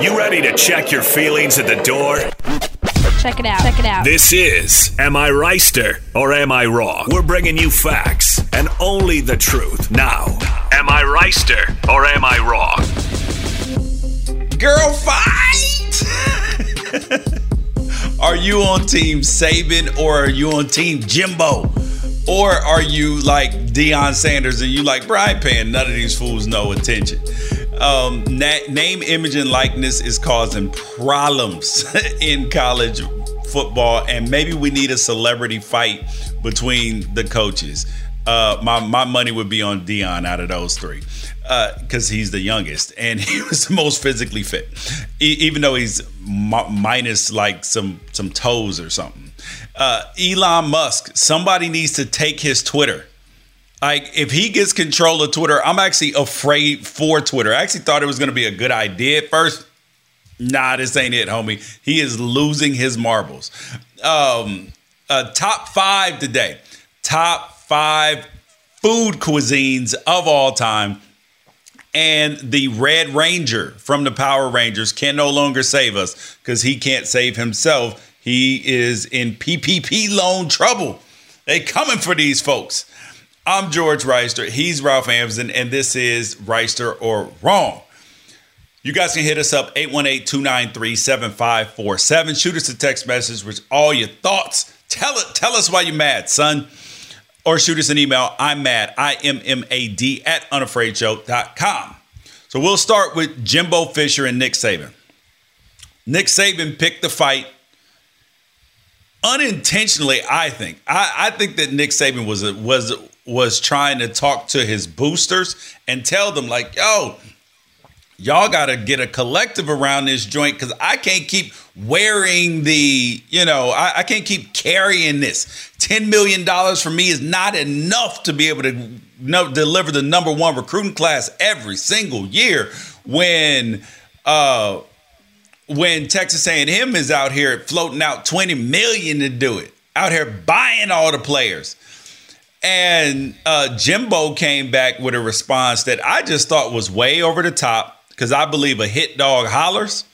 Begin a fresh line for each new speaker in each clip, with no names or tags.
You ready to check your feelings at the door?
Check it out. Check it out.
This is Am I Wrighster or Am I Wrong? We're bringing you facts and only the truth. Now, Am I Wrighster or Am I Wrong?
Girl, fight! are you on Team Saban or are you on Team Jimbo? Or are you like Deion Sanders and you like, bro, I ain't paying none of these fools no attention? Um, na- name, image, and likeness is causing problems in college football, and maybe we need a celebrity fight between the coaches. Uh, my my money would be on Deion out of those three because uh, he's the youngest and he was the most physically fit, e- even though he's minus like some some toes or something. Uh, Elon Musk, somebody needs to take his Twitter. Like if he gets control of Twitter, I'm actually afraid for Twitter. I actually thought it was going to be a good idea at first. Nah, this ain't it, homie. He is losing his marbles. Um, uh, top five today. Top five food cuisines of all time. And the Red Ranger from the Power Rangers can no longer save us because he can't save himself. He is in PPP loan trouble. They coming for these folks. I'm George Wrighster. He's Ralph Amsden, and this is Wrighster or Wrong. You guys can hit us up 818-293-7547. Shoot us a text message with all your thoughts. Tell it, tell us why you're mad, son. Or shoot us an email. I'm mad. I-M-M-A-D at unafraidshow.com. So we'll start with Jimbo Fisher and Nick Saban. Nick Saban picked the fight unintentionally. I think. I, I think that Nick Saban was a, was was trying to talk to his boosters and tell them like, "Yo, y'all got to get a collective around this joint because I can't keep wearing the, you know, I, I can't keep carrying this. Ten million dollars for me is not enough to be able to no, deliver the number one recruiting class every single year when." uh when Texas A&M is out here floating out 20 million to do it, out here buying all the players. And uh, Jimbo came back with a response that I just thought was way over the top because I believe a hit dog hollers.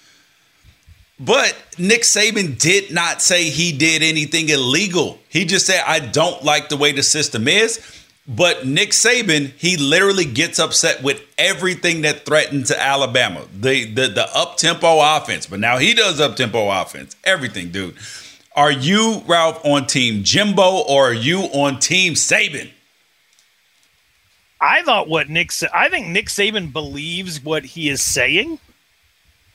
But Nick Saban did not say he did anything illegal. He just said, I don't like the way the system is. But Nick Saban, he literally gets upset with everything that threatened to Alabama, the the, the up tempo offense. But now he does up tempo offense, everything, dude. Are you Ralph on Team Jimbo or are you on Team Saban?
I thought what Nick said. I think Nick Saban believes what he is saying.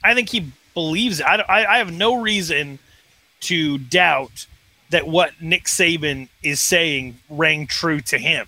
I think he believes. I, I, I have no reason to doubt that what Nick Saban is saying rang true to him,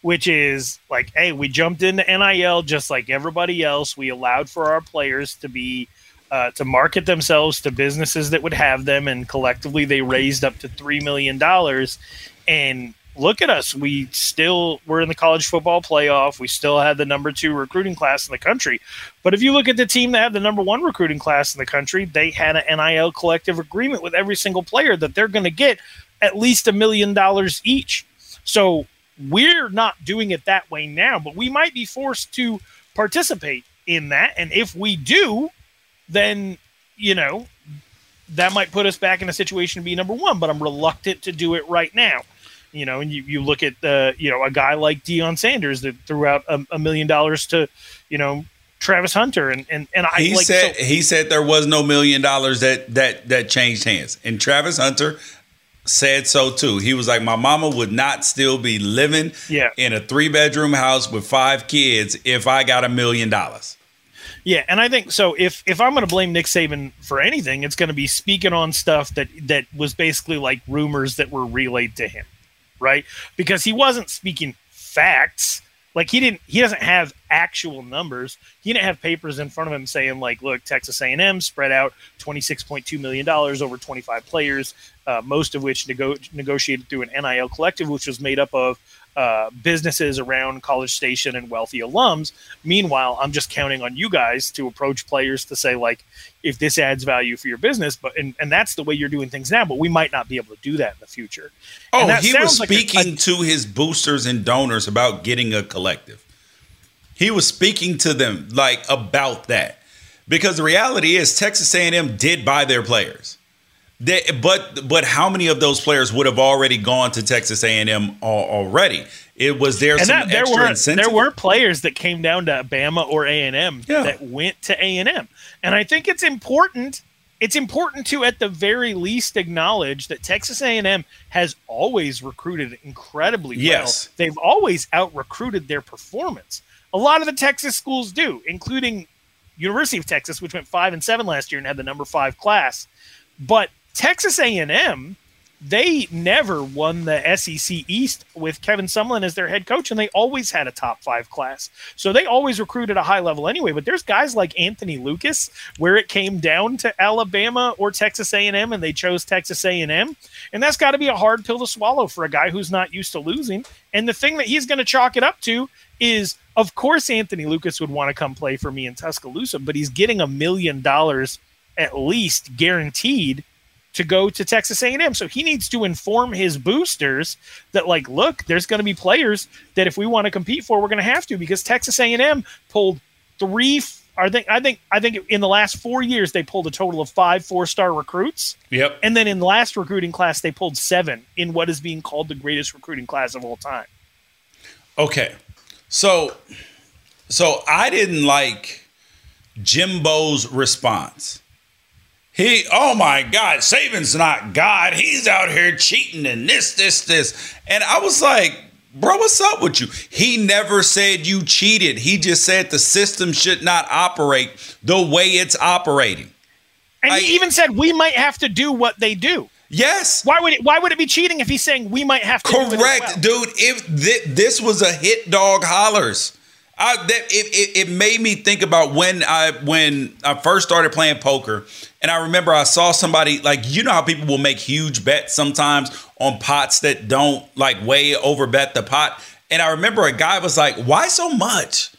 which is like, hey, we jumped into NIL just like everybody else. We allowed for our players to be uh, to market themselves to businesses that would have them, and collectively they raised up to three million dollars. And look at us. We still were in the college football playoff. We still had the number two recruiting class in the country. But if you look at the team that had the number one recruiting class in the country, they had an NIL collective agreement with every single player that they're going to get at least a million dollars each. So we're not doing it that way now, but we might be forced to participate in that. And if we do, then, you know, that might put us back in a situation to be number one, but I'm reluctant to do it right now you know, and you, you look at the, uh, you know, a guy like Deion Sanders that threw out a, a million dollars to, you know, Travis Hunter and and, and I
he
like,
said
so,
he said there was no million dollars that that that changed hands. And Travis Hunter said so too. He was like, My mama would not still be living
yeah.
in a three bedroom house with five kids if I got a million dollars.
Yeah, and I think so. If if I'm going to blame Nick Saban for anything, it's going to be speaking on stuff that that was basically like rumors that were relayed to him right? Because he wasn't speaking facts. Like he didn't he doesn't have actual numbers. He didn't have papers in front of him saying like, look, Texas A&M spread out 26.2 million dollars over 25 players, uh, most of which nego- negotiated through an NIL collective which was made up of uh, businesses around College Station and wealthy alums. Meanwhile, I'm just counting on you guys to approach players to say like, if this adds value for your business, but and, and that's the way you're doing things now. But we might not be able to do that in the future.
Oh, he was speaking like a, a, to his boosters and donors about getting a collective. He was speaking to them like about that because the reality is Texas A&M did buy their players. They, but but how many of those players would have already gone to Texas A&M already? It was there and some that, there extra
were
incentive.
there were players that came down to Bama or A&M yeah. that went to A&M, and I think it's important. It's important to, at the very least, acknowledge that Texas A&M has always recruited incredibly
yes.
well. They've always out recruited their performance. A lot of the Texas schools do, including University of Texas, which went five and seven last year and had the number five class. But Texas A&M, they never won the SEC East with Kevin Sumlin as their head coach, and they always had a top five class. So they always recruited a high level anyway. But there's guys like Anthony Lucas, where it came down to Alabama or Texas A&M, and they chose Texas A&M, and that's got to be a hard pill to swallow for a guy who's not used to losing. And the thing that he's going to chalk it up to is, of course, Anthony Lucas would want to come play for me in Tuscaloosa, but he's getting a million dollars at least guaranteed to go to Texas A&M. So he needs to inform his boosters that like, look, there's going to be players that if we want to compete for, we're going to have to because Texas A&M pulled three. I think I think I think in the last four years they pulled a total of five four-star recruits.
Yep.
And then in the last recruiting class they pulled seven in what is being called the greatest recruiting class of all time.
Okay, so so I didn't like Jimbo's response he, oh my God, Saban's not God. He's out here cheating and this, this, this. And I was like, bro, what's up with you? He never said you cheated. He just said the system should not operate the way it's operating.
And I, he even said we might have to do what they do.
Yes.
Why would it, why would it be cheating if he's saying we might have to?
Correct, well? dude. If th- this was a hit dog hollers, I, that it, it, it, made me think about when I when I first started playing poker, and I remember I saw somebody like you know how people will make huge bets sometimes on pots that don't like way over bet the pot, and I remember a guy was like, "Why so much?"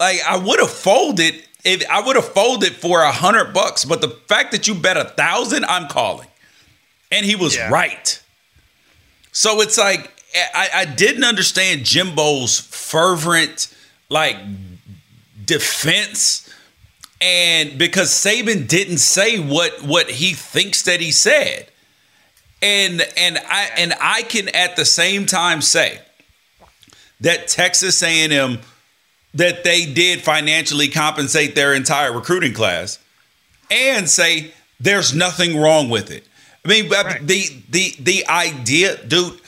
Like I would have folded if I would have folded for a hundred bucks, but the fact that you bet a thousand, I'm calling, and he was yeah. right. So it's like I, I didn't understand Jimbo's fervent like defense and because Saban didn't say what what he thinks that he said. And and I and I can at the same time say that Texas A&M that they did financially compensate their entire recruiting class and say there's nothing wrong with it. I mean,
Right.
the the the idea, dude,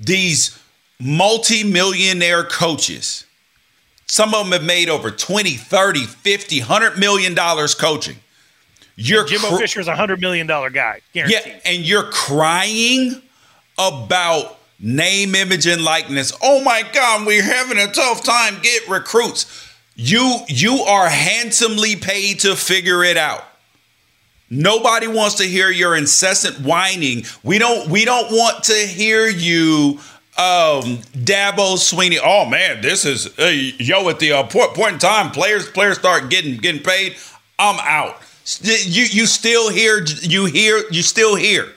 these multi-millionaire coaches, some of them have made over 20, 30, 50, 100 million dollars coaching. You're
Jimbo
cr-
Fisher's a hundred million dollar guy, guaranteed.
yeah, and you're crying about name, image, and likeness. Oh my God, we're having a tough time. Get recruits. You you are handsomely paid to figure it out. Nobody wants to hear your incessant whining. We don't we don't want to hear you um Dabo Swinney. Oh man, this is uh, yo at the uh, point, point in time players players start getting getting paid. I'm out. You you still here you here you still here.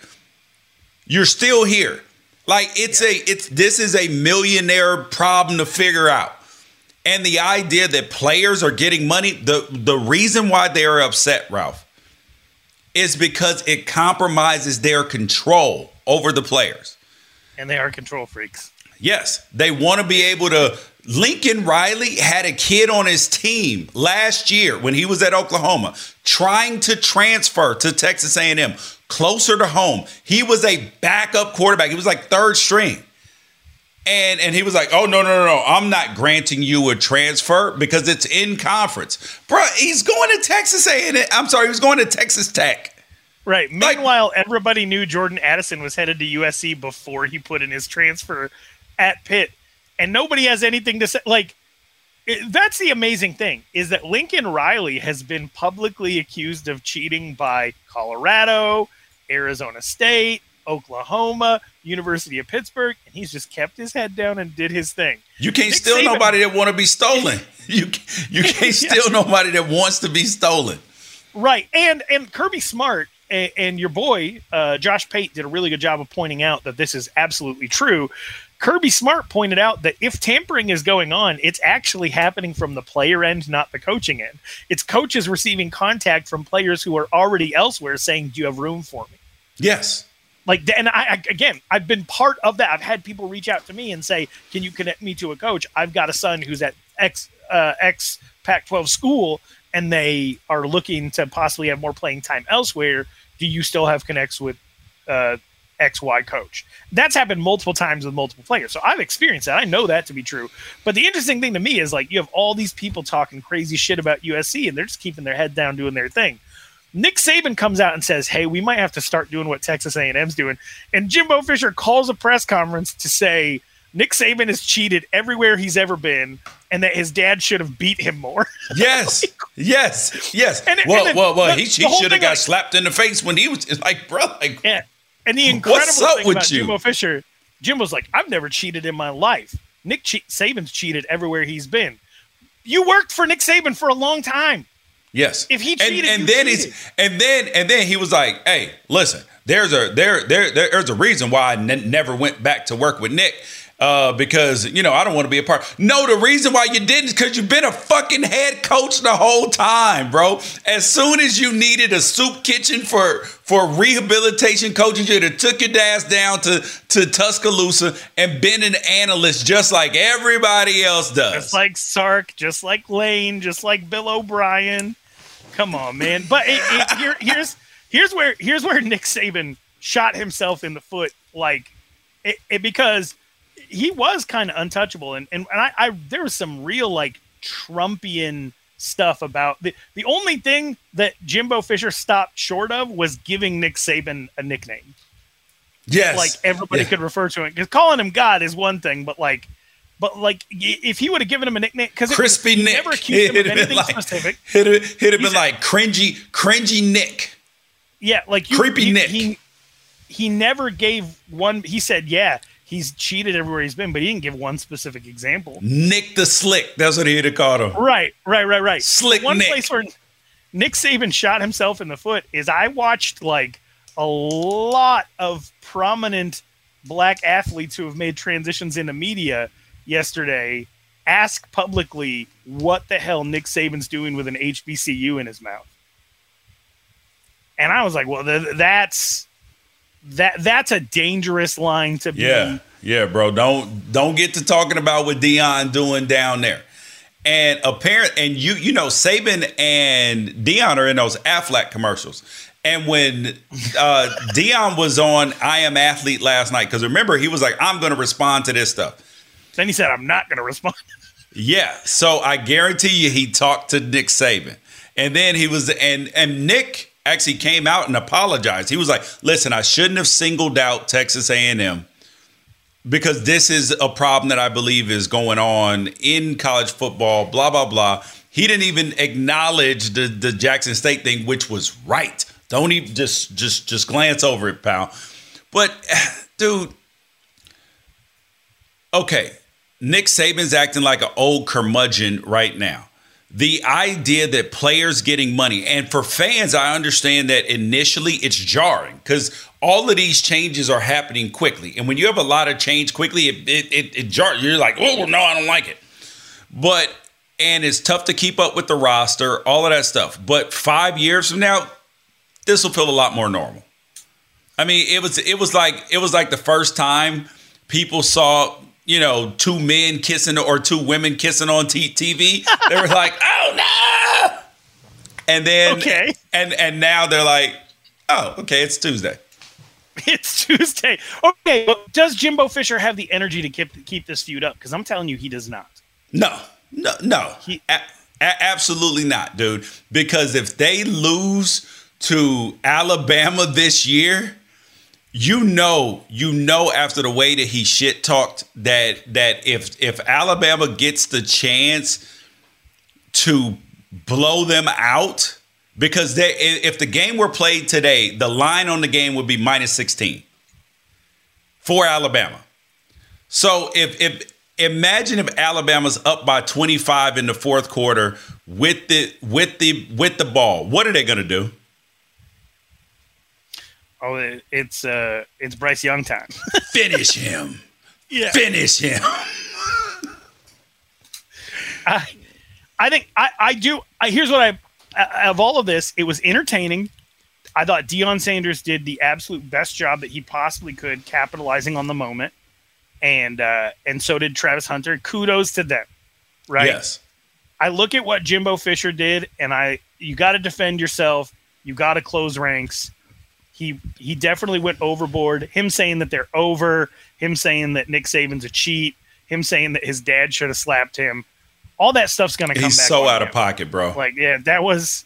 You're still here. Like it's a it's this is a millionaire problem to figure out. And the idea that players are getting money, the the reason why they are upset, Ralph, is because it compromises their control over the players.
And they are control freaks.
Yes, they want to be able to. Lincoln Riley had a kid on his team last year when he was at Oklahoma, trying to transfer to Texas A&M, closer to home. He was a backup quarterback. He was like third string. And and he was like, "Oh no, no, no, no! I'm not granting you a transfer because it's in conference, bro. He's going to Texas A&M. I'm sorry, he was going to Texas Tech.
Right. Meanwhile, everybody knew Jordan Addison was headed to USC before he put in his transfer at Pitt, and nobody has anything to say. Like, it- that's the amazing thing is that Lincoln Riley has been publicly accused of cheating by Colorado, Arizona State, Oklahoma, University of Pittsburgh, and he's just kept his head down and did his thing.
You can't
Nick
steal
Saban-
nobody that want to be stolen. You you can't steal nobody that wants to be stolen.
Right, and and Kirby Smart and, and your boy uh, Josh Pate did a really good job of pointing out that this is absolutely true. Kirby Smart pointed out that if tampering is going on, it's actually happening from the player end, not the coaching end. It's coaches receiving contact from players who are already elsewhere saying, "Do you have room for me?"
Yes.
Like, and I, I again, I've been part of that. I've had people reach out to me and say, "Can you connect me to a coach?" I've got a son who's at X uh, X Pac-12 school, and they are looking to possibly have more playing time elsewhere. Do you still have connects with uh, X Y coach? That's happened multiple times with multiple players, so I've experienced that. I know that to be true. But the interesting thing to me is like you have all these people talking crazy shit about USC, and they're just keeping their head down, doing their thing. Nick Saban comes out and says, "Hey, we might have to start doing what Texas A&M's doing." And Jimbo Fisher calls a press conference to say Nick Saban has cheated everywhere he's ever been, and that his dad should have beat him more.
Yes. yes. Yes.
And-
well,
and then
well, well,
the-
he, he should have got
like-
slapped in the face when he was like, bro, like,
Yeah. And the incredible thing about
you?
Jimbo Fisher, Jimbo's like, I've never cheated in my life. Nick che- Saban's cheated everywhere he's been. You worked for Nick Saban for a long time.
yes.
If he
and,
cheated,
and
you
then
cheated.
he's and then and then he was like, hey, listen, there's a there there there's a reason why I ne- never went back to work with Nick. Uh, because you know I don't want to be a part. No, the reason why you didn't is because you've been a fucking head coach the whole time, bro. As soon as you needed a soup kitchen for for rehabilitation coaches, you'd have took your ass down to to Tuscaloosa and been an analyst just like everybody else does.
Just like Sark, just like Lane, just like Bill O'Brien. Come on, man. But it, it, here, here's here's where here's where Nick Saban shot himself in the foot, like it, it because he was kind of untouchable, and and, and I, I there was some real like Trumpian stuff about the the only thing that Jimbo Fisher stopped short of was giving Nick Saban a nickname
yes,
like everybody
Yeah.
could refer to him because calling him God is one thing, but like, but like if he would have given him a nickname, because
Crispy
he
Nick.
never accused him of anything
like-
specific.
It'd, it'd have been like cringy, cringy Nick.
Yeah, like you,
Creepy Nick.
He he never gave one. He said, yeah, he's cheated everywhere he's been, but he didn't give one specific example.
Nick the Slick. That's what he'd have called him.
Right, right, right, right.
Slick
One
Nick.
place where Nick Saban shot himself in the foot is I watched like a lot of prominent black athletes who have made transitions into media yesterday ask publicly what the hell Nick Saban's doing with an HBCU in his mouth. And I was like, well, th- that's that that's a dangerous line to be
Yeah, yeah, bro. Don't don't get to talking about what Deion doing down there. And apparent, and you you know Saban and Deion are in those Aflac commercials, And when uh, Dion was on I Am Athlete last night, because remember, he was like, I'm going to respond to this stuff.
Then he said, I'm not going to respond.
Yeah. So I guarantee you he talked to Nick Saban. And then he was, and, and Nick actually came out and apologized. He was like, listen, I shouldn't have singled out Texas A&M because this is a problem that I believe is going on in college football, blah, blah, blah. He didn't even acknowledge the, the Jackson State thing, which was right. Don't even just just just glance over it, pal. But dude, okay, Nick Saban's acting like an old curmudgeon right now. The idea that players getting money, and for fans, I understand that initially it's jarring because all of these changes are happening quickly. And when you have a lot of change quickly, it it, it, it jars. You're like, oh no, I don't like it. But and it's tough to keep up with the roster, all of that stuff. But five years from now, this will feel a lot more normal. I mean, it was it was like it was like the first time people saw you know two men kissing or two women kissing on t- TV. They were like, "Oh no!" And then
Okay.
and and now they're like, "Oh, okay, it's Tuesday."
It's Tuesday. Okay, but does Jimbo Fisher have the energy to keep keep this feud up? Because I'm telling you, he does not.
No, no, no. A- a- absolutely not, dude. Because if they lose to Alabama this year, you know, you know after the way that he shit talked that that if if Alabama gets the chance to blow them out, because they if the game were played today, the line on the game would be minus 16 for Alabama. So if if imagine if Alabama's up by 25 in the fourth quarter with the with the with the ball, what are they going to do?
Oh, it, it's uh, it's Bryce Young time.
Finish him.
yeah,
Finish him.
I, I think I, I do. I, here's what I of all of this, it was entertaining. I thought Deion Sanders did the absolute best job that he possibly could, capitalizing on the moment, and uh, and so did Travis Hunter. Kudos to them, right?
Yes.
I look at what Jimbo Fisher did, and I you got to defend yourself. You got to close ranks. He he definitely went overboard. Him saying that they're over. Him saying that Nick Saban's a cheat. Him saying that his dad should have slapped him. All that stuff's going to come
He's so out
him.
of pocket, bro.
Like, yeah, that was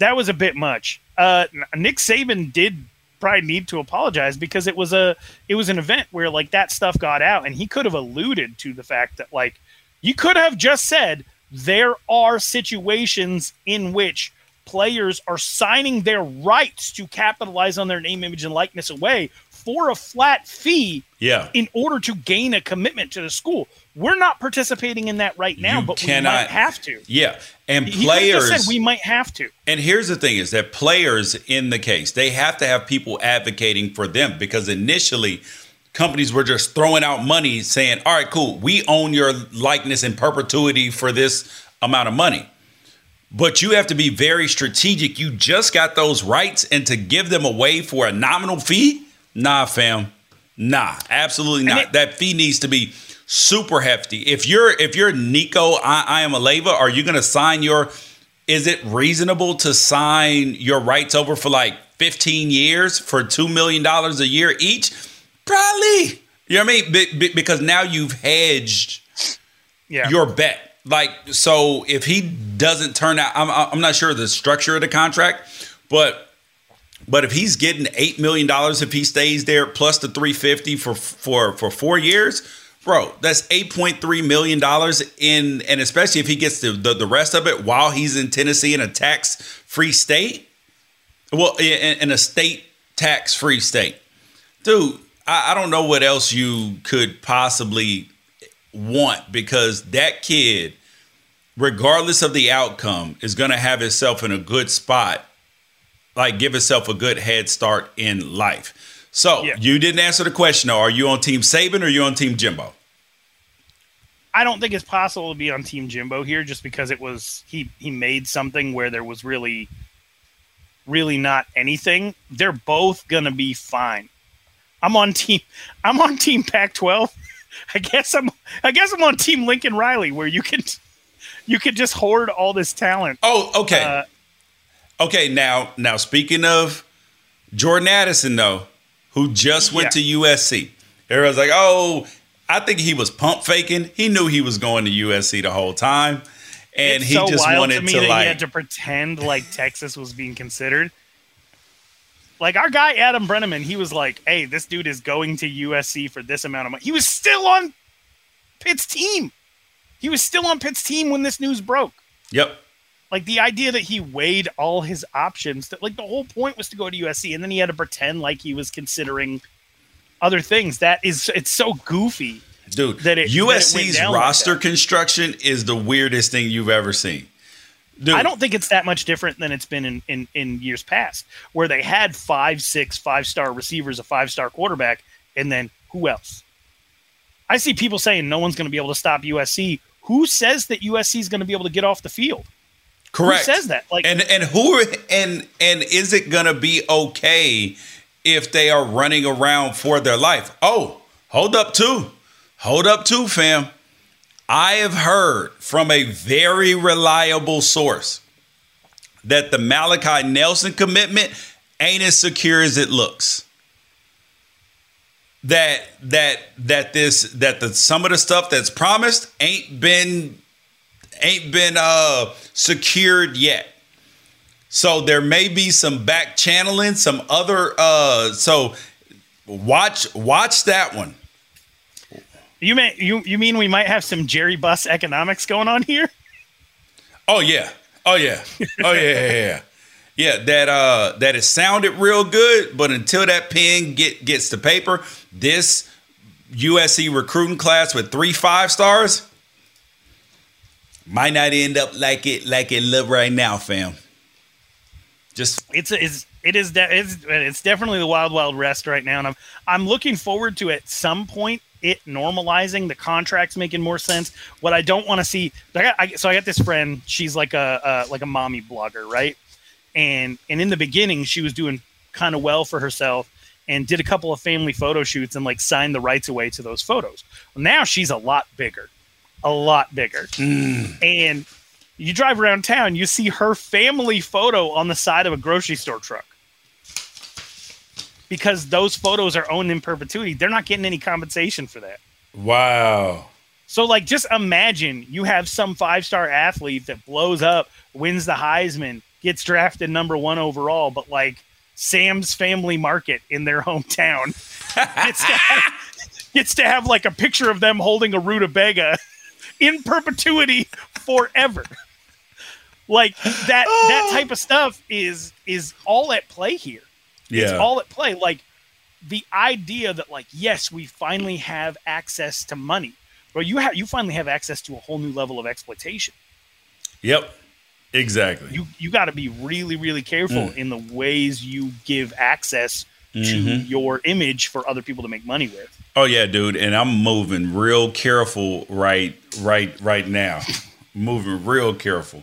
that was a bit much. Uh, Nick Saban did probably need to apologize because it was a it was an event where like that stuff got out, and he could have alluded to the fact that like you could have just said there are situations in which players are signing their rights to capitalize on their name, image, and likeness away for a flat fee
yeah.
in order to gain a commitment to the school. We're not participating in that right now,
You
but we
cannot-
might have to.
Yeah. And
He
players
said we might have to.
And here's the thing is that players in the case, they have to have people advocating for them because initially companies were just throwing out money saying, "All right, cool. We own your likeness in perpetuity for this amount of money." But you have to be very strategic. You just got those rights and to give them away for a nominal fee? Nah, fam. Nah, absolutely not. that fee needs to be super hefty. If you're if you're Nico, I, Iamaleava, are you gonna sign your is it reasonable to sign your rights over for like 15 years for $2 million a year each? Probably. You know what I mean? Be- be- because now you've hedged
Yeah.
your bet. Like, so if he doesn't turn out, I'm, I'm not sure the structure of the contract, but but if he's getting eight million dollars if he stays there plus the 350 for for for four years, bro, that's 8.3 million dollars in, and especially if he gets the, the the rest of it while he's in Tennessee in a tax free state. Well, in, in a state tax free state, dude. I, I don't know what else you could possibly want because that kid, regardless of the outcome, is going to have himself in a good spot, like give himself a good head start in life. So you didn't answer the question. Are you on Team Saban or are you on Team Jimbo?
I don't think it's possible to be on Team Jimbo here just because it was he he made something where there was really really not anything. They're both gonna be fine. I'm on team I'm on team Pac twelve. I guess I'm I guess I'm on team Lincoln Riley where you can you can just hoard all this talent.
Oh, okay.
Uh,
Okay, now now speaking of Jordan Addison though, who just went
Yeah.
to USC. Everyone's like, "Oh, I think he was pump faking. He knew he was going to USC the whole time." And
it's
he
so
just
wild
wanted
to me
to,
that
like
he had to pretend like Texas was being considered. Like our guy Adam Breneman, he was like, "Hey, this dude is going to USC for this amount of money." He was still on Pitt's team. He was still on Pitt's team when this news broke.
Yep.
Like the idea that he weighed all his options. That like the whole point was to go to USC, and then he had to pretend like he was considering other things. That is, it's so goofy.
Dude,
that it- that it
USC's
like
roster
that.
construction is the weirdest thing you've ever seen. Dude,
I don't think it's that much different than it's been in, in, in years past, where they had five, six, five star receivers, a five star quarterback, and then who else? I see people saying no one's going to be able to stop USC. Who says that USC is going to be able to get off the field?
correct.
Who says that? Like,
and and who and and is it gonna be okay if they are running around for their life? Oh, hold up too. Hold up too, fam. I have heard from a very reliable source that the Malachi Nelson commitment ain't as secure as it looks. That that that this that the some of the stuff that's promised ain't been ain't been uh secured yet. So there may be some back channeling, some other uh so watch watch that one.
You may you you mean we might have some Jerry Bus economics going on here?
Oh yeah. Oh yeah. Oh yeah, yeah, yeah. Yeah, that uh that it sounded real good, but until that pen get gets to paper, this USC recruiting class with three five stars might not end up like it like it look right now, fam. Just
it's it's it is de- it's it's definitely the wild wild west right now, and I'm I'm looking forward to at some point it normalizing the contracts making more sense. What I don't want to see, I got, I, so I got this friend. She's like a, a like a mommy blogger, right? And and in the beginning, she was doing kind of well for herself and did a couple of family photo shoots and like signed the rights away to those photos. Now she's a lot bigger, a lot bigger, mm. and you drive around town, you see her family photo on the side of a grocery store truck. Because those photos are owned in perpetuity. They're not getting any compensation for that.
wow.
So, like, just imagine you have some five star athlete that blows up, wins the Heisman, gets drafted number one overall, but like Sam's family market in their hometown gets to have, gets to have like a picture of them holding a rutabaga in perpetuity forever. Like that that oh. type of stuff is is all at play here. It's all at play. Like the idea that like yes, we finally have access to money. but you have you finally have access to a whole new level of exploitation.
Yep. Exactly.
You you got to be really really careful
Mm.
in the ways you give access to
Mhm.
your image for other people to make money with.
Oh yeah, dude, and I'm moving real careful right right right now. moving real careful.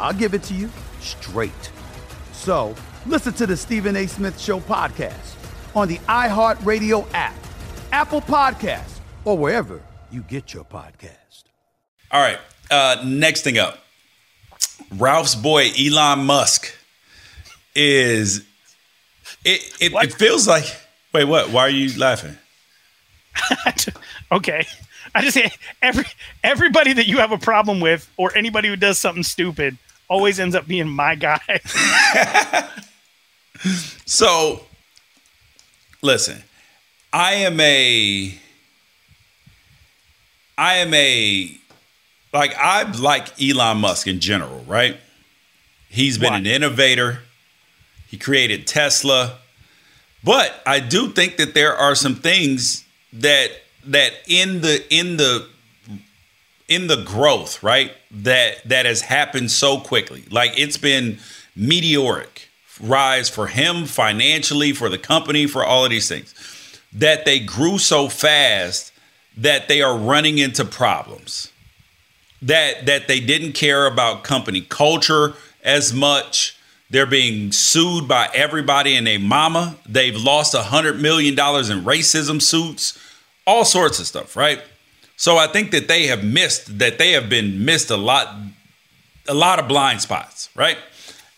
I'll give it to you straight. So listen to the Stephen A. Smith Show podcast on the iHeartRadio app, Apple Podcasts, or wherever you get your podcast.
All right. Uh, next thing up, Ralph's boy Elon Musk is. It it, it feels like. Wait, what? Why are you laughing?
okay. I just say every everybody that you have a problem with, or anybody who does something stupid, always ends up being my guy.
so, listen, I am a, I am a, like I like Elon Musk in general, right? He's been an innovator. He created Tesla, but I do think that there are some things that that in the in the in the growth, right? That that has happened so quickly. Like it's been meteoric rise for him financially, for the company, for all of these things. That they grew so fast that they are running into problems. That that they didn't care about company culture as much. They're being sued by everybody and their mama. They've lost a hundred million dollars in racism suits all sorts of stuff, right? So I think that they have missed that they have been missed a lot a lot of blind spots, right?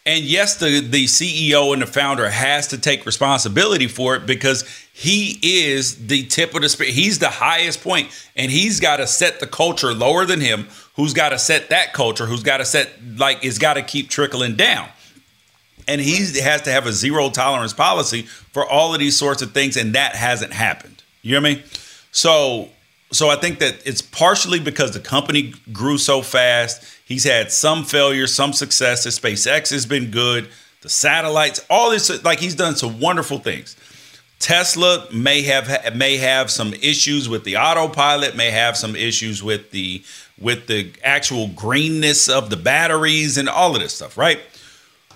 And yes, the the CEO and the founder has to take responsibility for it because he is the tip of the spear. He's the highest point, and he's got to set the culture lower than him. Who's got to set that culture? Who's got to set like it's got to keep trickling down. And he has to have a zero tolerance policy for all of these sorts of things, and that hasn't happened. You hear me? So so I think that it's partially because the company grew so fast. He's had some failures, some successes. SpaceX has been good. The satellites, all this, like he's done some wonderful things. Tesla may have may have some issues with the autopilot, may have some issues with the with the actual greenness of the batteries and all of this stuff, right?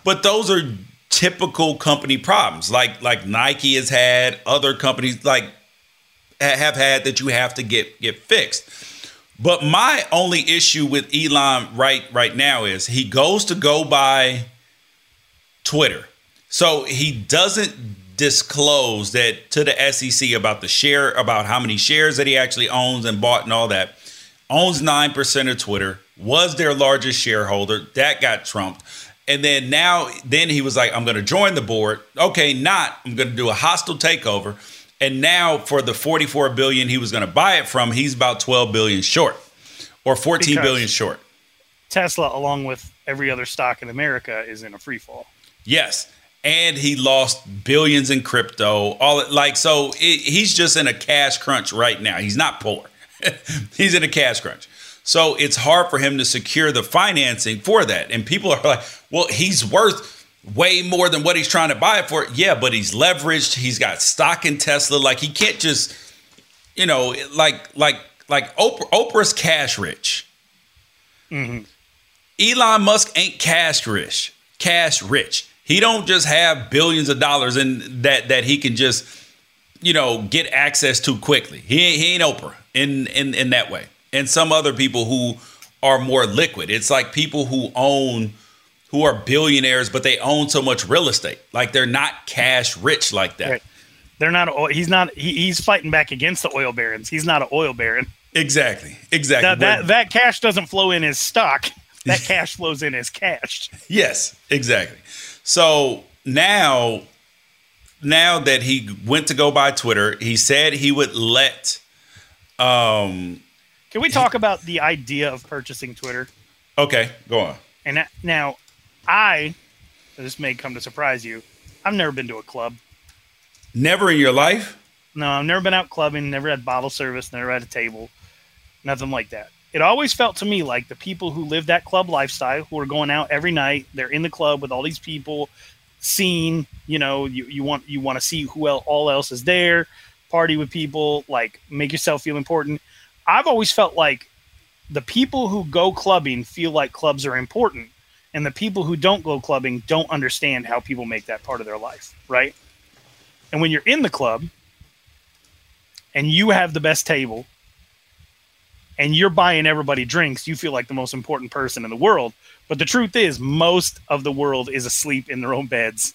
But those are typical company problems, like like Nike has had, other companies like have had that you have to get get fixed. But my only issue with Elon right right now is he goes to go buy Twitter. So he doesn't disclose that to the SEC about the share about how many shares that he actually owns and bought and all that. Owns 9% of Twitter, was their largest shareholder. That got trumped. And then now then he was like I'm going to join the board. Okay, not. I'm going to do a hostile takeover and now for the 44 billion he was going to buy it from, he's about 12 billion short or fourteen
Because
billion short.
Tesla, along with every other stock in America, is in a free fall.
Yes. And he lost billions in crypto. All like so it, he's just in a cash crunch right now. He's not poor. he's in a cash crunch. So it's hard for him to secure the financing for that. And people are like, "Well, he's worth way more than what he's trying to buy it for. Yeah, but he's leveraged. He's got stock in Tesla. Like he can't just, you know, like like like Oprah, Oprah's cash rich. Mm-hmm. Elon Musk ain't cash rich. Cash rich. He don't just have billions of dollars in that that he can just, you know, get access to quickly. He ain't, he ain't Oprah in in in that way. And some other people who are more liquid. It's like people who own who are billionaires, but they own so much real estate. Like they're not cash rich like that.
Right. They're not. He's not. He, he's fighting back against the oil barons. He's not an oil baron.
Exactly. Exactly.
That, that that cash doesn't flow in as stock. That cash flows in as cash.
Yes, exactly. So now, now that he went to go buy Twitter, he said he would let. Um.
Can we talk about the idea of purchasing Twitter?
Okay, go on.
And now, I this may come to surprise you. I've never been to a club.
Never in your life.
No, I've never been out clubbing. Never had bottle service. Never had a table. Nothing like that. It always felt to me like the people who live that club lifestyle, who are going out every night, they're in the club with all these people, seeing. You know, you, you want you want to see who el- all else is there, party with people, like make yourself feel important. I've always felt like the people who go clubbing feel like clubs are important, and the people who don't go clubbing don't understand how people make that part of their life, right? And when you're in the club and you have the best table and you're buying everybody drinks, you feel like the most important person in the world. But the truth is, most of the world is asleep in their own beds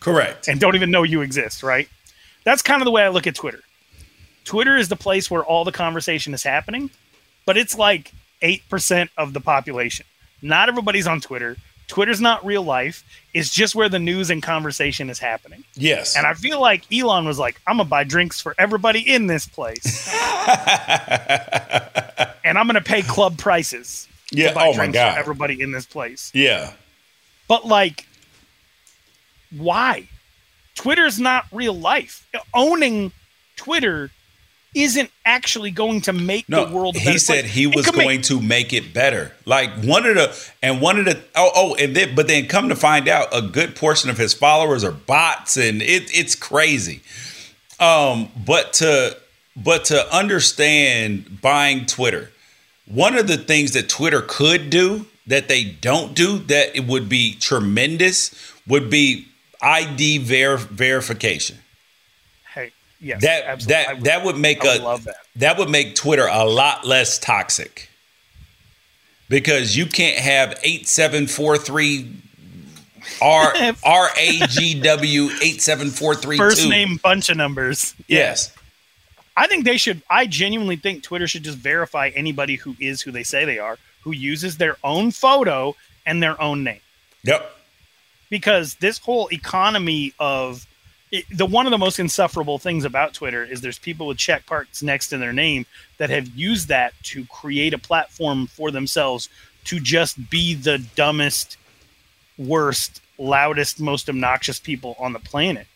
Correct.
and don't even know you exist, right? That's kind of the way I look at Twitter. Twitter is the place where all the conversation is happening, but it's like 8% of the population. Not everybody's on Twitter. Twitter's not real life. It's just where the news and conversation is happening.
Yes.
And I feel like Elon was like, I'm gonna buy drinks for everybody in this place. and I'm gonna pay club prices.
Yeah,
To buy
oh my God.
For everybody in this place.
yeah.
But like, why? Twitter's not real life. Owning Twitter isn't actually going to make
No,
the world.
he said
place.
he was
could make-
going to make it better. Like one of the and one of the oh oh and then but then come to find out a good portion of his followers are bots and it it's crazy. Um, but to but to understand buying Twitter, one of the things that Twitter could do that they don't do that it would be tremendous would be ID ver- verification.
Yes,
that
absolutely.
That that would make
would
a
that.
that would make Twitter a lot less toxic because you can't have eight seven four three R R A G W eight seven four three
First name bunch of numbers.
Yes.
I think they should. I genuinely think Twitter should just verify anybody who is who they say they are, who uses their own photo and their own name.
Yep.
Because this whole economy of it, the one of the most insufferable things about Twitter is there's people with check marks next to their name that have used that to create a platform for themselves to just be the dumbest, worst, loudest, most obnoxious people on the planet.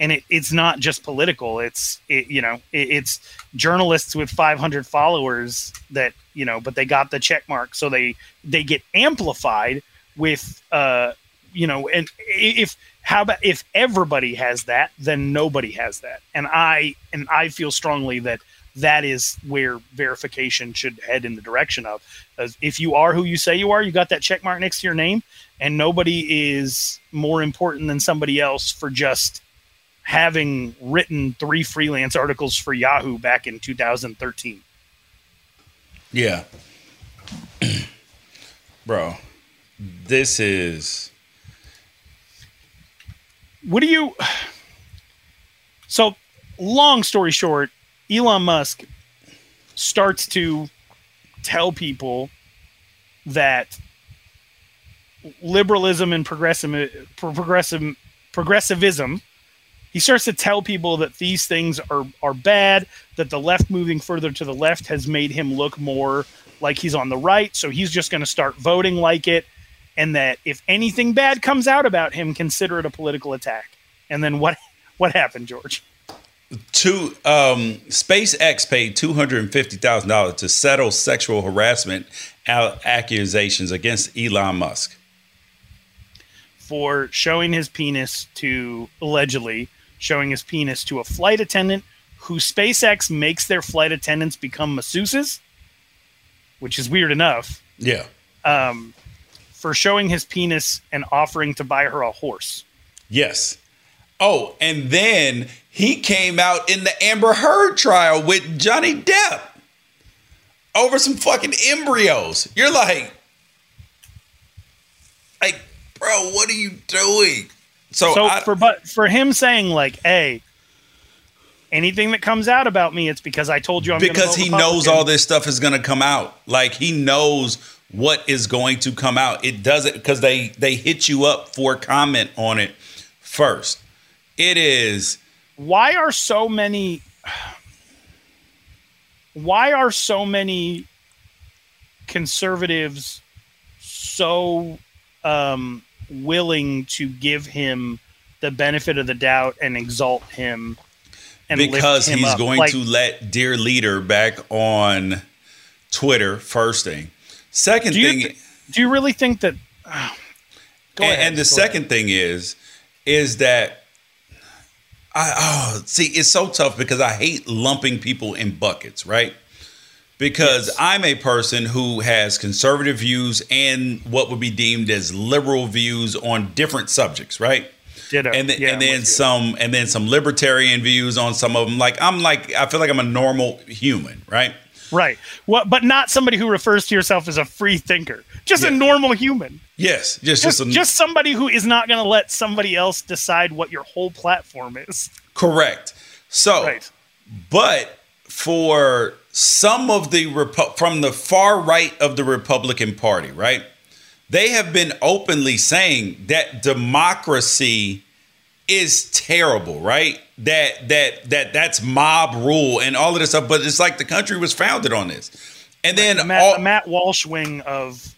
And it, it's not just political. It's it, you know it, it's journalists with 500 followers that you know but they got the check mark. So they they get amplified with uh you know and if how about if everybody has that then nobody has that and i and i feel strongly that that is where verification should head in the direction of if you are who you say you are you got that check mark next to your name and nobody is more important than somebody else for just having written three freelance articles for Yahoo back in 2013.
Yeah. Bro, this is
What do you So, long story short, Elon Musk starts to tell people that liberalism and progressive progressive progressivism he starts to tell people that these things are are bad that the left moving further to the left has made him look more like he's on the right so he's just going to start voting like it and that if anything bad comes out about him consider it a political attack and then what what happened george
two um SpaceX paid $250,000 to settle sexual harassment accusations against Elon Musk.
for showing his penis to allegedly showing his penis to a flight attendant who SpaceX makes their flight attendants become masseuses, which is weird enough.
Yeah.
Um, for showing his penis and offering to buy her a horse.
Yes. Oh, and then he came out in the Amber Heard trial with Johnny Depp over some fucking embryos. You're like, like, bro, what are you doing? So,
So
I,
for but for him saying like, "Hey, anything that comes out about me, it's because I told you I'm gonna
because he knows all this stuff is going to come out. Like he knows what is going to come out. It doesn't because they they hit you up for comment on it first. It is
why are so many why are so many conservatives so um, willing to give him the benefit of the doubt and exalt him and
because
him
he's
up?
going
Like,
to let dear leader back on Twitter. First thing, second
do
thing,
th- do you really think that
and,
ahead,
and the second thing is is that I oh see it's so tough because I hate lumping people in buckets, right? Because I'm a person who has conservative views and what would be deemed as liberal views on different subjects, right?
Ditto.
And then,
Yeah,
and then some and then some libertarian views on some of them. Like I'm like I feel like I'm a normal human, right?
Right. What but not somebody who refers to yourself as a free thinker. Just a normal human.
Yes, just
just,
just, a,
just somebody who is not going to let somebody else decide what your whole platform is.
Correct. So, but for some of the Repu- from the far right of the Republican Party, right? They have been openly saying that democracy is terrible, right? That that that that's mob rule and all of this stuff. But it's like the country was founded on this, and then
the Matt,
all,
the Matt Walsh wing of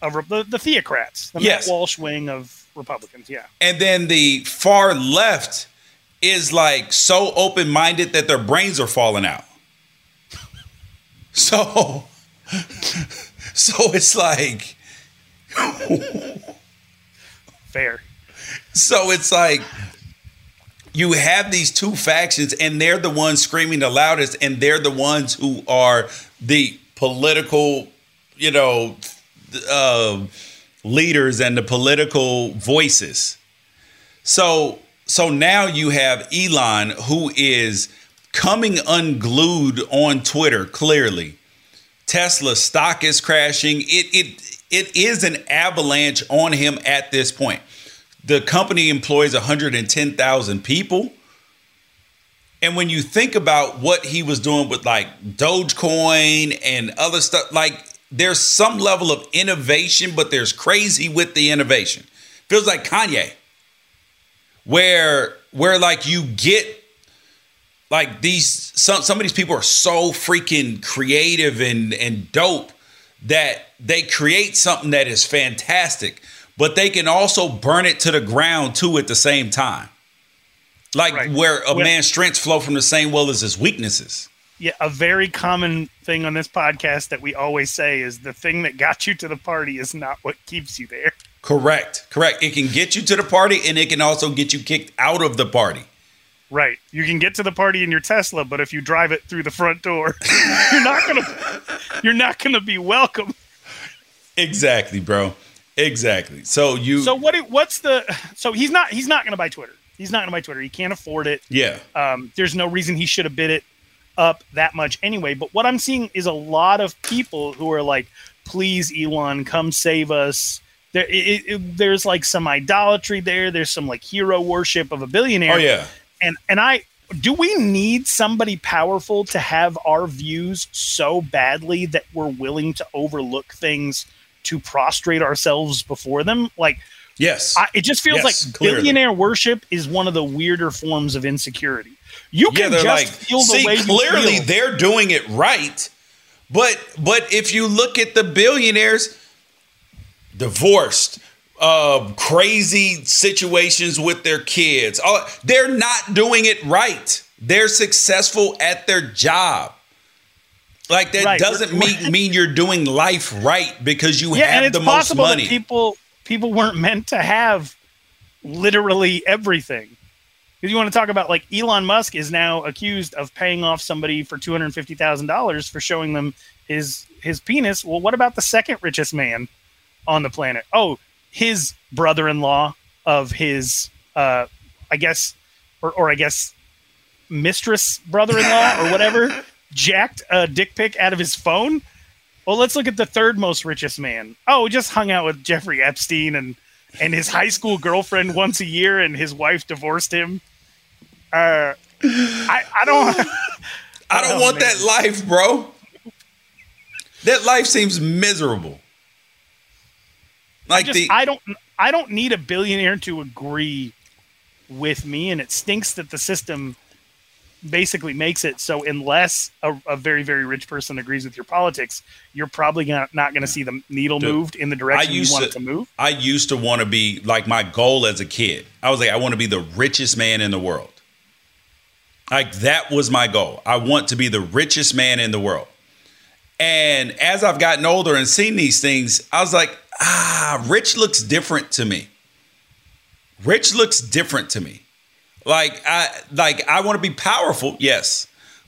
of the, the theocrats the
Yes.
Matt Walsh wing of Republicans yeah
And then the far left is like so open minded that their brains are falling out. So, so it's like,
fair
so it's like you have these two factions, and they're the ones screaming the loudest, and they're the ones who are the political, you know, uh, leaders and the political voices. So so now you have Elon who is coming unglued on Twitter clearly. Tesla stock is crashing. It it it is an avalanche on him at this point. The company employs 110,000 people. And when you think about what he was doing with like Dogecoin and other stuff, like there's some level of innovation, but there's crazy with the innovation. Feels like Kanye where where like you get like these some some of these people are so freaking creative and and dope that they create something that is fantastic but they can also burn it to the ground too at the same time. Like where a man's strengths flow from the same well as his weaknesses.
Yeah a very common thing on this podcast that we always say is the thing that got you to the party is not what keeps you there.
Correct correct. It can get you to the party and it can also get you kicked out of the party.
Right. You can get to the party in your Tesla, but if you drive it through the front door, you're not gonna you're not gonna be welcome.
exactly bro exactly so you
So what? What's the? So he's not he's not gonna buy Twitter. He's not gonna buy Twitter. He can't afford it.
yeah
Um, there's no reason he should have bid it up that much anyway. But what I'm seeing is a lot of people who are like, "Please, Elon, come save us." There, it, it, there's like some idolatry there. There's some like hero worship of a billionaire.
Oh, yeah.
and and I do we need somebody powerful to have our views so badly that we're willing to overlook things to prostrate ourselves before them? Like,
yes,
I, it just feels
Yes,
like
clearly.
billionaire worship is one of the weirder forms of insecurity. You can
they're
just
like,
feel the
see,
way
clearly they're doing it right. But but if you look at the billionaires, divorced, uh, crazy situations with their kids, all, they're not doing it right. They're successful at their job. Like that
Right.
doesn't mean mean you're doing life right because you
yeah,
have
and it's
the most
possible
money.
that people people weren't meant to have literally everything. Because you want to talk about like Elon Musk is now accused of paying off somebody for two hundred fifty thousand dollars for showing them his his penis. Well, what about the second richest man on the planet? Oh, his brother-in-law of his, uh, I guess, or or I guess mistress brother-in-law or whatever jacked a dick pic out of his phone. Well, let's look at the third most richest man. Oh, just hung out with Jeffrey Epstein and and his high school girlfriend once a year, and his wife divorced him. Uh, I, I don't.
I don't
Oh,
want
man.
that life, bro. That life seems miserable. Like
just,
the
I don't I don't need a billionaire to agree with me, and it stinks that the system basically makes it so unless a, a very very rich person agrees with your politics, you're probably not, not going to see the needle
Dude,
moved in the direction you want it to move.
I used to want to be like my goal as a kid. I was like, I want to be the richest man in the world. Like that was my goal. I want to be the richest man in the world. And as I've gotten older and seen these things, I was like, ah, rich looks different to me. Rich looks different to me. Like I like I want to be powerful, yes.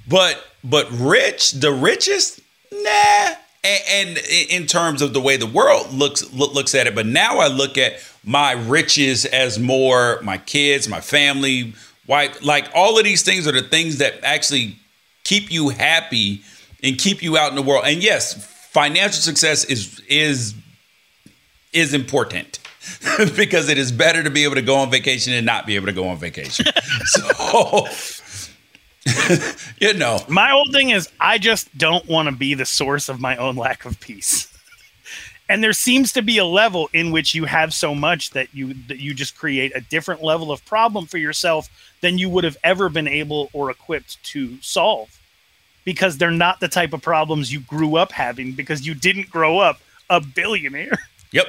But but rich, the richest, nah. And, and in terms of the way the world looks look, looks at it, but now I look at my riches as more my kids, my family, wife, like all of these things are the things that actually keep you happy and keep you out in the world. And yes, financial success is is is important because it is better to be able to go on vacation and not be able to go on vacation. so you know,
My old thing is I just don't want to be the source of my own lack of peace. And there seems to be a level in which you have so much that you that you just create a different level of problem for yourself than you would have ever been able or equipped to solve. Because they're not the type of problems you grew up having because you didn't grow up a billionaire.
Yep.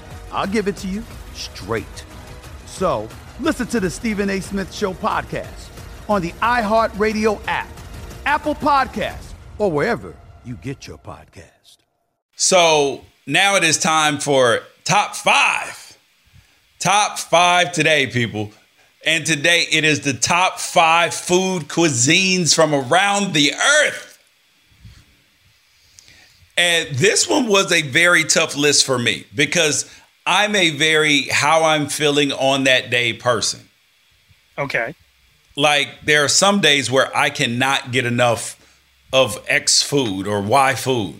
I'll give it to you straight. So listen to the Stephen A. Smith Show podcast on the iHeartRadio app, Apple Podcasts, or wherever you get your podcast.
So now it is time for top five. Top five today, people. And today it is the top five food cuisines from around the earth. And this one was a very tough list for me because I'm a very how I'm feeling on that day person.
Okay.
Like there are some days where I cannot get enough of X food or Y food.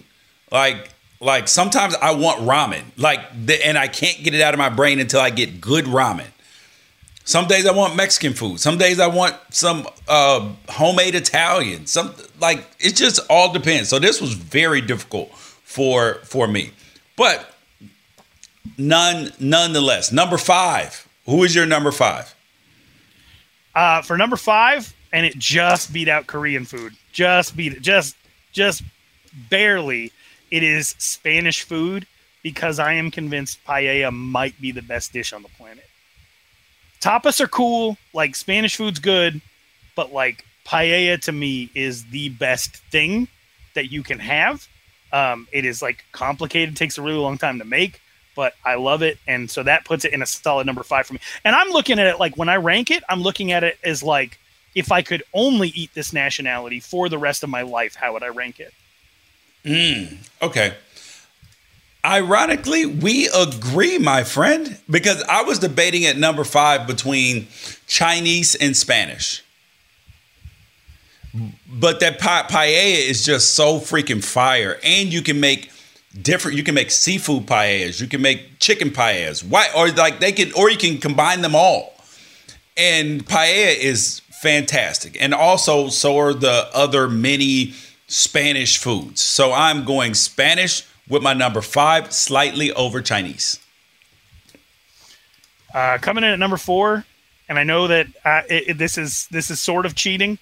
Like Like sometimes I want ramen, like, the, and I can't get it out of my brain until I get good ramen. Some days I want Mexican food. Some days I want some uh, homemade Italian. Some like it just all depends. So this was very difficult for for me, but none nonetheless. Number five. Who is your number five?
Uh, for number five, and it just beat out Korean food. Just beat it. Just just barely. It is Spanish food because I am convinced paella might be the best dish on the planet. Tapas are cool, like Spanish food's good, but like paella to me is the best thing that you can have. Um, it is like complicated, takes a really long time to make, but I love it, and so that puts it in a solid number five for me. And I'm looking at it like when I rank it, I'm looking at it as like if I could only eat this nationality for the rest of my life, how would I rank it?
Mm, okay. Ironically, we agree, my friend, because I was debating at number five between Chinese and Spanish. But that pa- paella is just so freaking fire, and you can make different. You can make seafood paellas, you can make chicken paellas, why or like they can, or you can combine them all. And paella is fantastic, and also so are the other many Spanish foods. So I'm going Spanish with my number five, slightly over Chinese.
Uh, coming in at number four, and I know that uh, it, this is this is sort of cheating,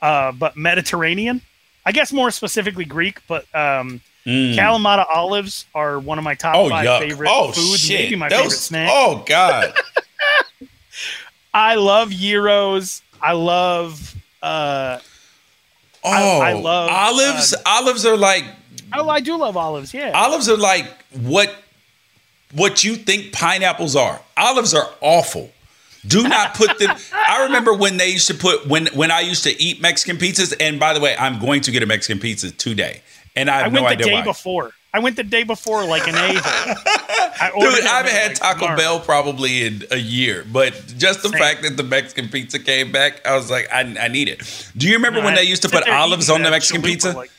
uh, but Mediterranean. I guess more specifically Greek, but um,
Mm.
Kalamata olives are one of my top
Oh,
five
yuck.
favorite
Oh,
foods.
shit.
Maybe my
Those-
favorite snack.
Oh, God.
I love gyros. I love. Uh,
Oh,
I, I love
olives.
uh,
olives are like
oh, I do love olives. Yeah.
olives are like what what you think pineapples are. Olives are awful. Do not put them. I remember when they used to put when when I used to eat Mexican pizzas. And by the way, I'm going to get a Mexican pizza today, and I
I went
no
the
idea
day
why.
before. I went the day before like an a
Dude, I haven't
like
had Taco
tomorrow.
Bell probably in a year, but just the
Same.
fact that the Mexican pizza came back, I was like, I, I need it. Do you remember
No,
when
I
they used to put olives on the Mexican pizza?
like-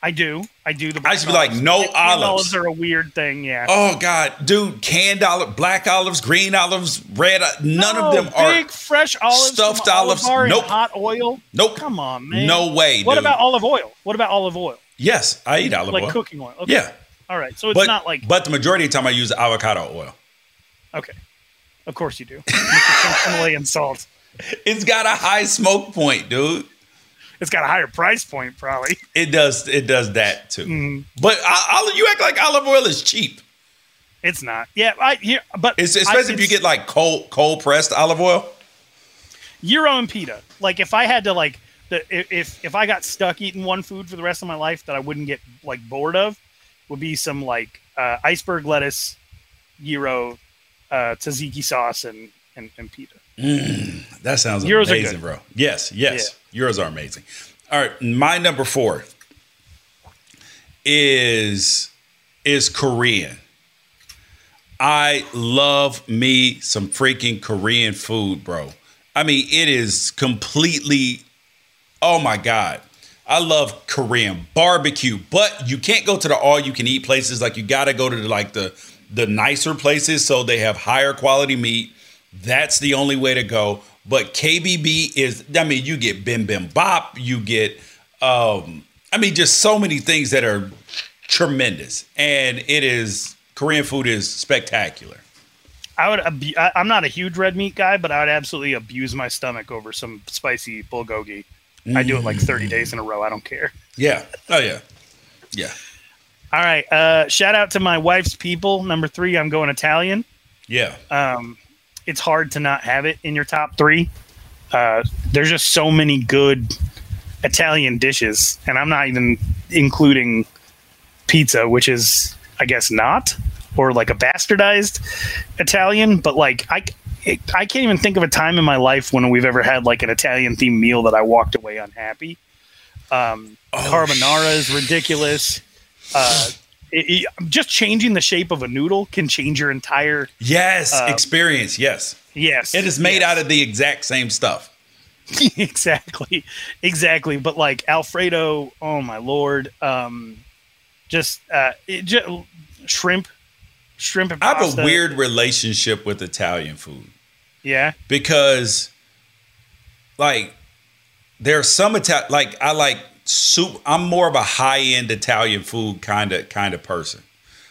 I do. I do. The
I used to be like, no olives.
olives are a weird thing. Yeah.
Oh God, dude, canned olive, black olives, green olives, red. None
No,
of them are
big fresh olives,
stuffed olives.
Olive
Nope.
hot oil.
Nope.
Come on, man.
No way,
What
dude.
about olive oil? What about olive oil?
Yes, I eat olive
like
oil.
Like cooking oil. Okay.
Yeah,
All right. So it's
but
not like
but the majority of the time I use avocado oil.
okay. Of course you do. Himalayan salt.
It's got a high smoke point, dude.
It's got a higher price point, probably.
It does. It does that too.
Mm-hmm.
But I, I, you act like olive oil is cheap.
It's not. Yeah, I here, but
It's,
I-
especially if you get like cold cold pressed olive oil.
Gyro and pita. Like if I had to like the if- if I got stuck eating one food for the rest of my life that I wouldn't get like bored of, would be some like uh, iceberg lettuce, gyro, uh, tzatziki sauce, and and, and pita.
That sounds
Gyros
amazing, bro. Yes, yes. Gyros are amazing. All right, my number four is is Korean. I love me some freaking Korean food, bro. I mean, it is completely oh my god. I love Korean barbecue, but you can't go to the all you can eat places like you got to go to the, like the the nicer places so they have higher quality meat. That's the only way to go. But KBB is I mean, you get bibimbap, you get um I mean just so many things that are tremendous. And it is Korean food is spectacular.
I would. Abu- I'm not a huge red meat guy, but I would absolutely abuse my stomach over some spicy bulgogi. I do it like 30 days in a row. I don't care.
Yeah. Oh yeah. Yeah.
All right. Uh, shout out to my wife's people. Number three, I'm going Italian.
Yeah.
Um, it's hard to not have it in your top three. Uh, there's just so many good Italian dishes, and I'm not even including pizza, which is, I guess, not or like a bastardized Italian. But like, I it, I can't even think of a time in my life when we've ever had like an Italian themed meal that I walked away unhappy. Um, carbonara is ridiculous. Uh, it, it- just changing the shape of a noodle can change your entire
Yes,
Uh,
experience. Yes.
yes.
It is made
yes.
out of the exact same stuff.
exactly exactly but like alfredo oh my lord um just uh, it, ju- shrimp, shrimp and
I have a weird relationship with Italian food
Yeah.
because, like, there are some Italian like I like soup. I'm more of a high end Italian food kind of kind of person,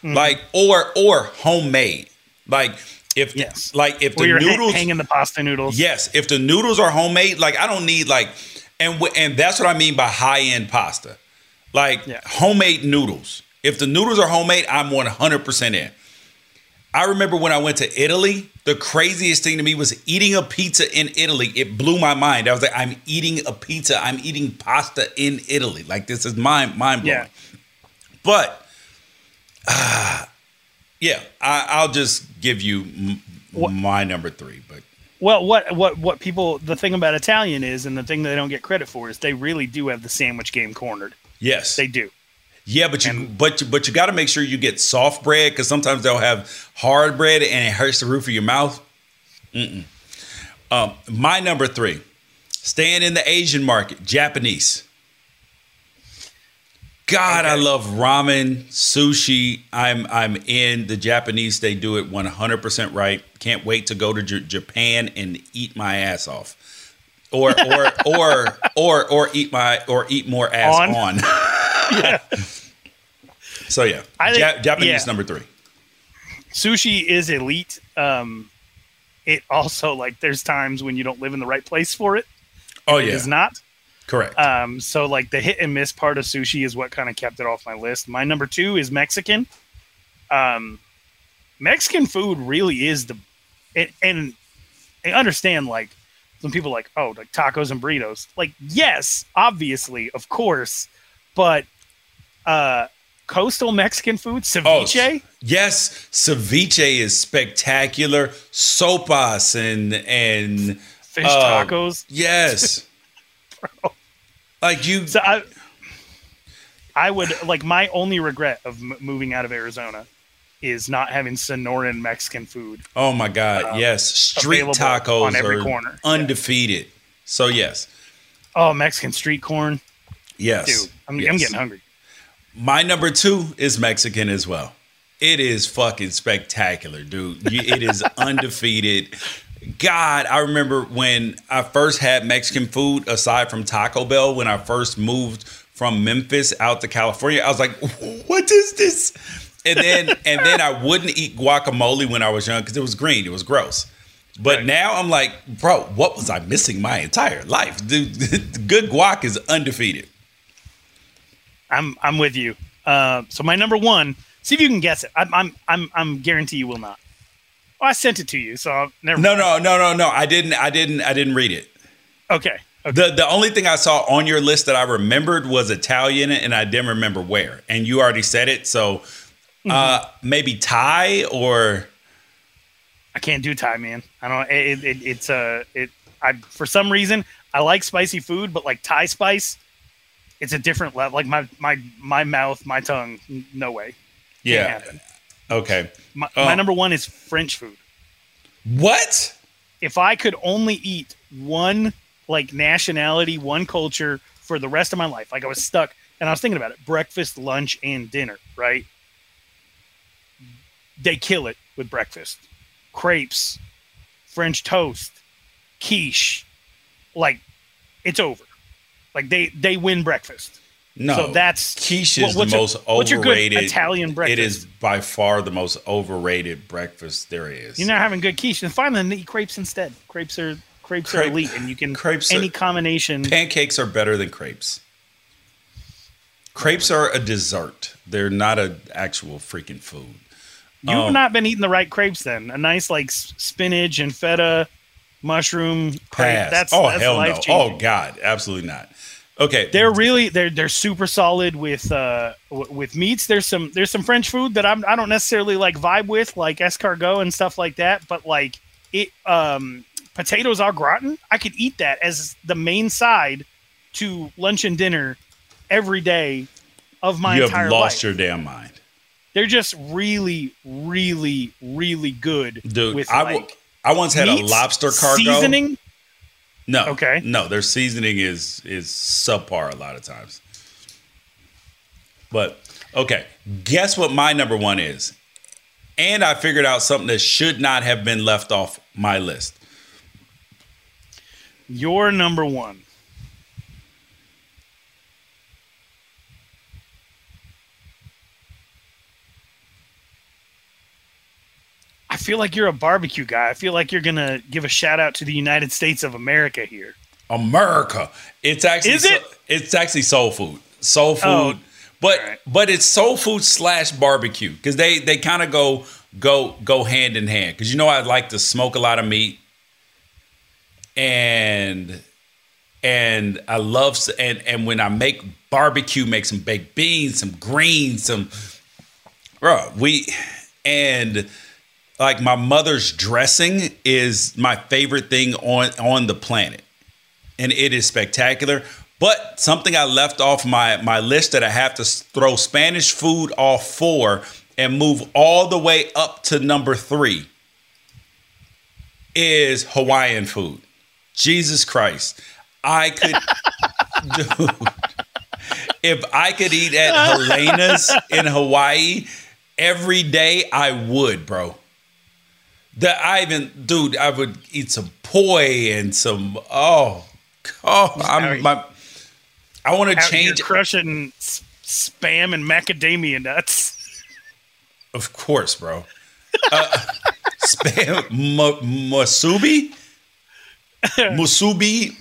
Mm-hmm.
like or or homemade. Like if
Yes.
like if
Where
the
you're
noodles
hanging the pasta noodles.
Yes, if the noodles are homemade, like I don't need like, and and that's what I mean by high end pasta, like
Yeah.
homemade noodles. If the noodles are homemade, I'm 100 percent in. I remember when I went to Italy, the craziest thing to me was eating a pizza in Italy. It blew my mind. I was like, I'm eating a pizza. I'm eating pasta in Italy. Like this is mind mind blowing.
Yeah.
But, ah, yeah, I, I'll just give you m- my number three. But
Well, what what what people the thing about Italian is, and the thing they don't get credit for is they really do have the sandwich game cornered.
yes,
They do.
Yeah, but you but you, but you got to make sure you get soft bread because sometimes they'll have hard bread and it hurts the roof of your mouth. Mm-mm. Um, my number three, staying in the Asian market, Japanese. God, I love ramen, sushi. I'm I'm in the Japanese. They do it 100 percent right. Can't wait to go to J- Japan and eat my ass off, or or or or or eat my or eat more ass
On?
on. So yeah,
I think-
Ja- Japanese
yeah.
number three.
Sushi is elite. Um, it also like there's times when you don't live in the right place for it.
Oh
It
yeah,
is not.
correct.
Um, so like the hit and miss part of sushi is what kind of kept it off my list. My number two is Mexican. Um, Mexican food really is the, and, and I understand like some people like oh like tacos and burritos. Like yes, obviously, of course, but uh, coastal Mexican food
Oh,
ceviche.
yes, ceviche is spectacular. Sopas and and
Fish
uh,
tacos.
Yes, like you.
So I, I would like my only regret of m- moving out of Arizona is not having Sonoran Mexican food.
Oh my God, yes, street tacos
on every
are
corner.
undefeated. So yes,
Oh, Mexican street corn,
yes,
dude! I'm, I'm getting hungry.
My number two is Mexican as well. It is fucking spectacular, dude. It is undefeated. God, I remember when I first had Mexican food, aside from Taco Bell, when I first moved from Memphis out to California, I was like, "What is this?" And then, and then I wouldn't eat guacamole when I was young because it was green, it was gross. But now I'm like, bro, what was I missing my entire life? Dude, good guac is undefeated.
I'm I'm with you. Uh, so my number one. See if you can guess it. I'm I'm I'm, I'm guarantee you will not. Oh, I sent it to you, so I'll never.
No, no, no, no, no. I didn't. I didn't. I didn't read it.
Okay. okay.
The the only thing I saw on your list that I remembered was Italian, and I didn't remember where. And you already said it, so uh, maybe Thai or
I can't do Thai, man. I don't. It, it, it's a. it. I for some reason I like spicy food, but like Thai spice, it's a different level. Like my my my mouth, my tongue, no way.
Yeah. Okay.
My,
Oh.
my number one is French food.
What?
If I could only eat one like nationality, one culture for the rest of my life, like I was stuck, and I was thinking about it: breakfast, lunch, and dinner. Right? They kill it with breakfast, crepes, French toast, quiche. Like it's over. Like they they win breakfast.
No.
So that's
quiche
what-
is the
your-
most
what's your good
overrated
Italian breakfast?
It is by far the most overrated breakfast there is.
You're not having good quiche, and finally eat crepes instead. Crepes are crepes are elite, and you can
crepes
any
are-
combination.
Pancakes are better than crepes. Crepes are a dessert. They're not an actual freaking food.
You've
Um,
not been eating the right crepes then. A nice like spinach and feta, mushroom crepe.
Pass.
That's
oh
that's
hell no. Oh god, absolutely not. Okay.
They're really they're they're super solid with uh w- with meats. There's some there's some French food that I'm I don't necessarily like vibe with like escargot and stuff like that. But like it um potatoes au gratin, I could eat that as the main side to lunch and dinner every day of my
you
entire
have lost
life.
your damn mind.
They're just really, really, really good.
Dude,
with
I,
like
w- I once had a lobster cargo.
seasoning.
No.
Okay.
No, their seasoning is is subpar a lot of times. But Okay, guess what my number one is? And I figured out something that should not have been left off my list.
Your number one. I feel like you're a barbecue guy. I feel like you're gonna give a shout out to the United States of America here.
America. It's actually
Is it?
so- it's actually soul food. Soul oh, food.
Oh,
but
alright.
but it's soul food slash barbecue because they they kind of go go go hand in hand. Because you know I like to smoke a lot of meat, and and I love and and when I make barbecue, make some baked beans, some greens, some bro. We and like my mother's dressing is my favorite thing on on the planet and it is spectacular. But something I left off my my list that I have to throw Spanish food off for and move all the way up to number three is Hawaiian food. Jesus Christ, I could, dude. If I could eat at Helena's in Hawaii every day, I would, bro. That I even, dude, I would eat some poi and some. Oh, oh, I'm my. I want to change.
crushing s- spam and macadamia nuts.
Of course, bro. Uh, spam mu- masubi, musubi,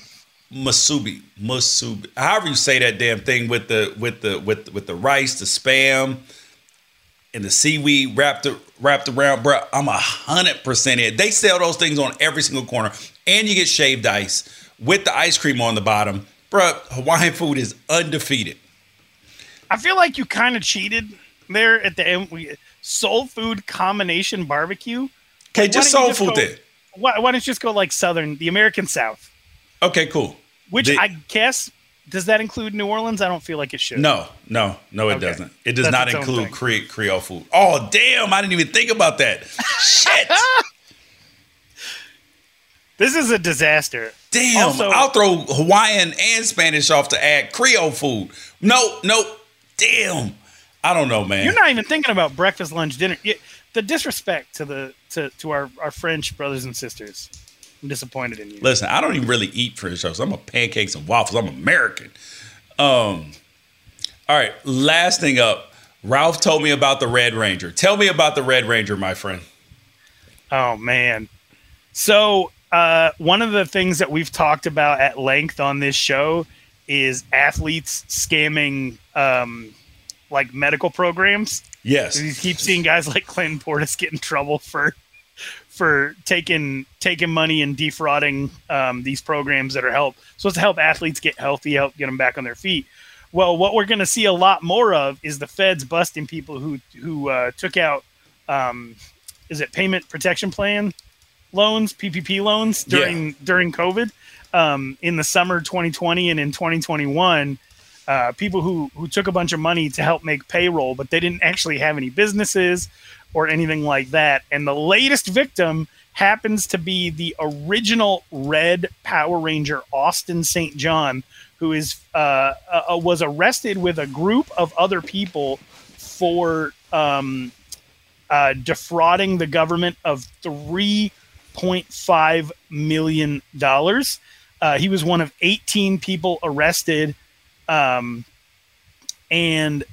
masubi, musubi. However you say that damn thing with the with the with with the rice, the spam, and the seaweed wrapped wrapped around, bro. I'm a hundred percent in. They sell those things on every single corner, and you get shaved ice with the ice cream on the bottom, bro. Hawaiian food is undefeated.
I feel like you kind of cheated there at the end. We, soul food combination barbecue.
Okay,
Why
just soul
you
food
go-
then.
Why, why don't you just go like southern, the American South?
Okay, cool.
Which
The-
I guess does that include New Orleans? I don't feel like it should.
No, no, no, it
Okay.
doesn't. It does
That's
not include. Cre- Creole food. Oh, damn! I didn't even think about that. Shit!
This is a disaster.
Damn!
Also-
I'll throw Hawaiian and Spanish off to add Creole food. No, no. Damn! I don't know, man.
You're not even thinking about breakfast, lunch, dinner. The disrespect to the to, to our, our French brothers and sisters. I'm disappointed in you.
Listen, I don't even really eat French toast. I'm a pancakes and waffles. I'm American. Um. All right. Last thing up. Ralph told me about the Red Ranger. Tell me about the Red Ranger, my friend.
Oh man. So uh, one of the things that we've talked about at length on this show is athletes scamming um, like medical programs.
Yes.
You keep seeing guys like Clinton Portis get in trouble for for taking taking money and defrauding um, these programs that are help supposed to help athletes get healthy, help get them back on their feet. Well, what we're going to see a lot more of is the feds busting people who who uh, took out um, is it payment protection plan loans, PPP loans during during COVID um, in the summer 2020 and in 2021 uh, people who who took a bunch of money to help make payroll, but they didn't actually have any businesses or anything like that. And the latest victim happens to be the original Red Power Ranger, Austin St. John, who is uh, uh, was arrested with a group of other people for um, uh, defrauding the government of three point five million dollars. Uh, he was one of 18 people arrested um, and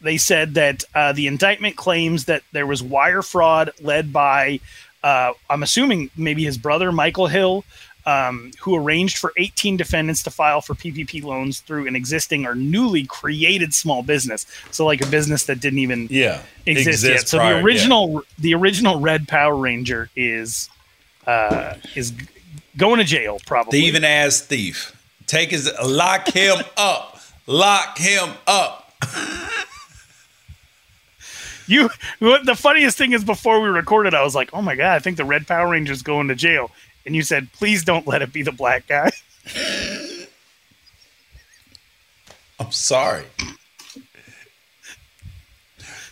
they said that uh, the indictment claims that there was wire fraud led by, uh, I'm assuming maybe his brother, Michael Hill, um, who arranged for 18 defendants to file for PPP loans through an existing or newly created small business. So, like a business that didn't even
Yeah.
exist, yet. So
prior,
the
yeah.
original, the original Red Power Ranger is uh, is going to jail probably.
thieving ass thief. Take his lock him up. Lock him up.
You, what the funniest thing is, before we recorded, I was like, "Oh my god, I think the Red Power Ranger's going to jail," and you said, "Please don't let it be the black guy."
I'm sorry.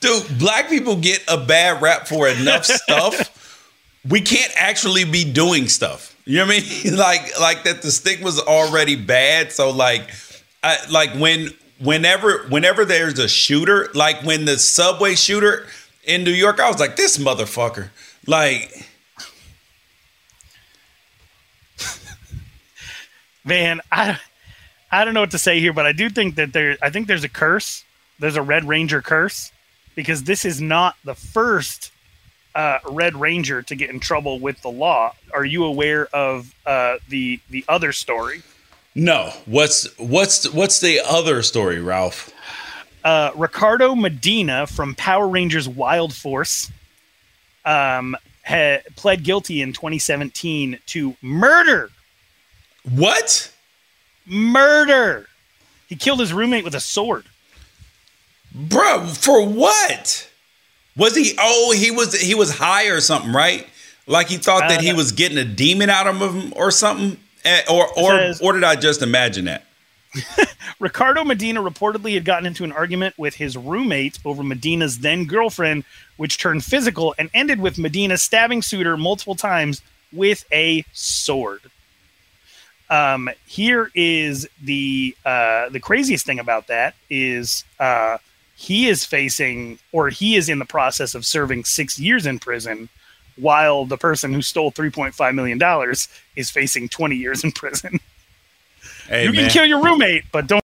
Dude, black people get a bad rap for enough stuff. We can't actually be doing stuff. You know what I mean? like like that the stigma's already bad. So like I like when whenever whenever there's a shooter, like when the subway shooter in New York, I was like, this motherfucker. Like
Man, I I don't know what to say here, but I do think that there I think there's a curse. There's a Red Ranger curse because this is not the first uh, Red Ranger to get in trouble with the law. Are you aware of uh, the the other story?
No. What's what's what's the other story, Ralph?
Uh, Ricardo Medina from Power Rangers Wild Force um, had pled guilty in 2017 to murder.
What?
Murder. He killed his roommate with a sword.
Bro, for what? Was he oh, he was he was high or something, right? Like he thought that he
Uh,
was getting a demon out of him or something? Eh, Or or
says-
or did I just imagine that?
Ricardo Medina reportedly had gotten into an argument with his roommate over Medina's then girlfriend, which turned physical and ended with Medina stabbing Sutter multiple times with a sword. Um, here is the uh, the craziest thing about that is uh, he is facing or he is in the process of serving six years in prison, while the person who stole three point five million dollars is facing twenty years in prison.
Hey,
you
man.
can kill your roommate, but don't.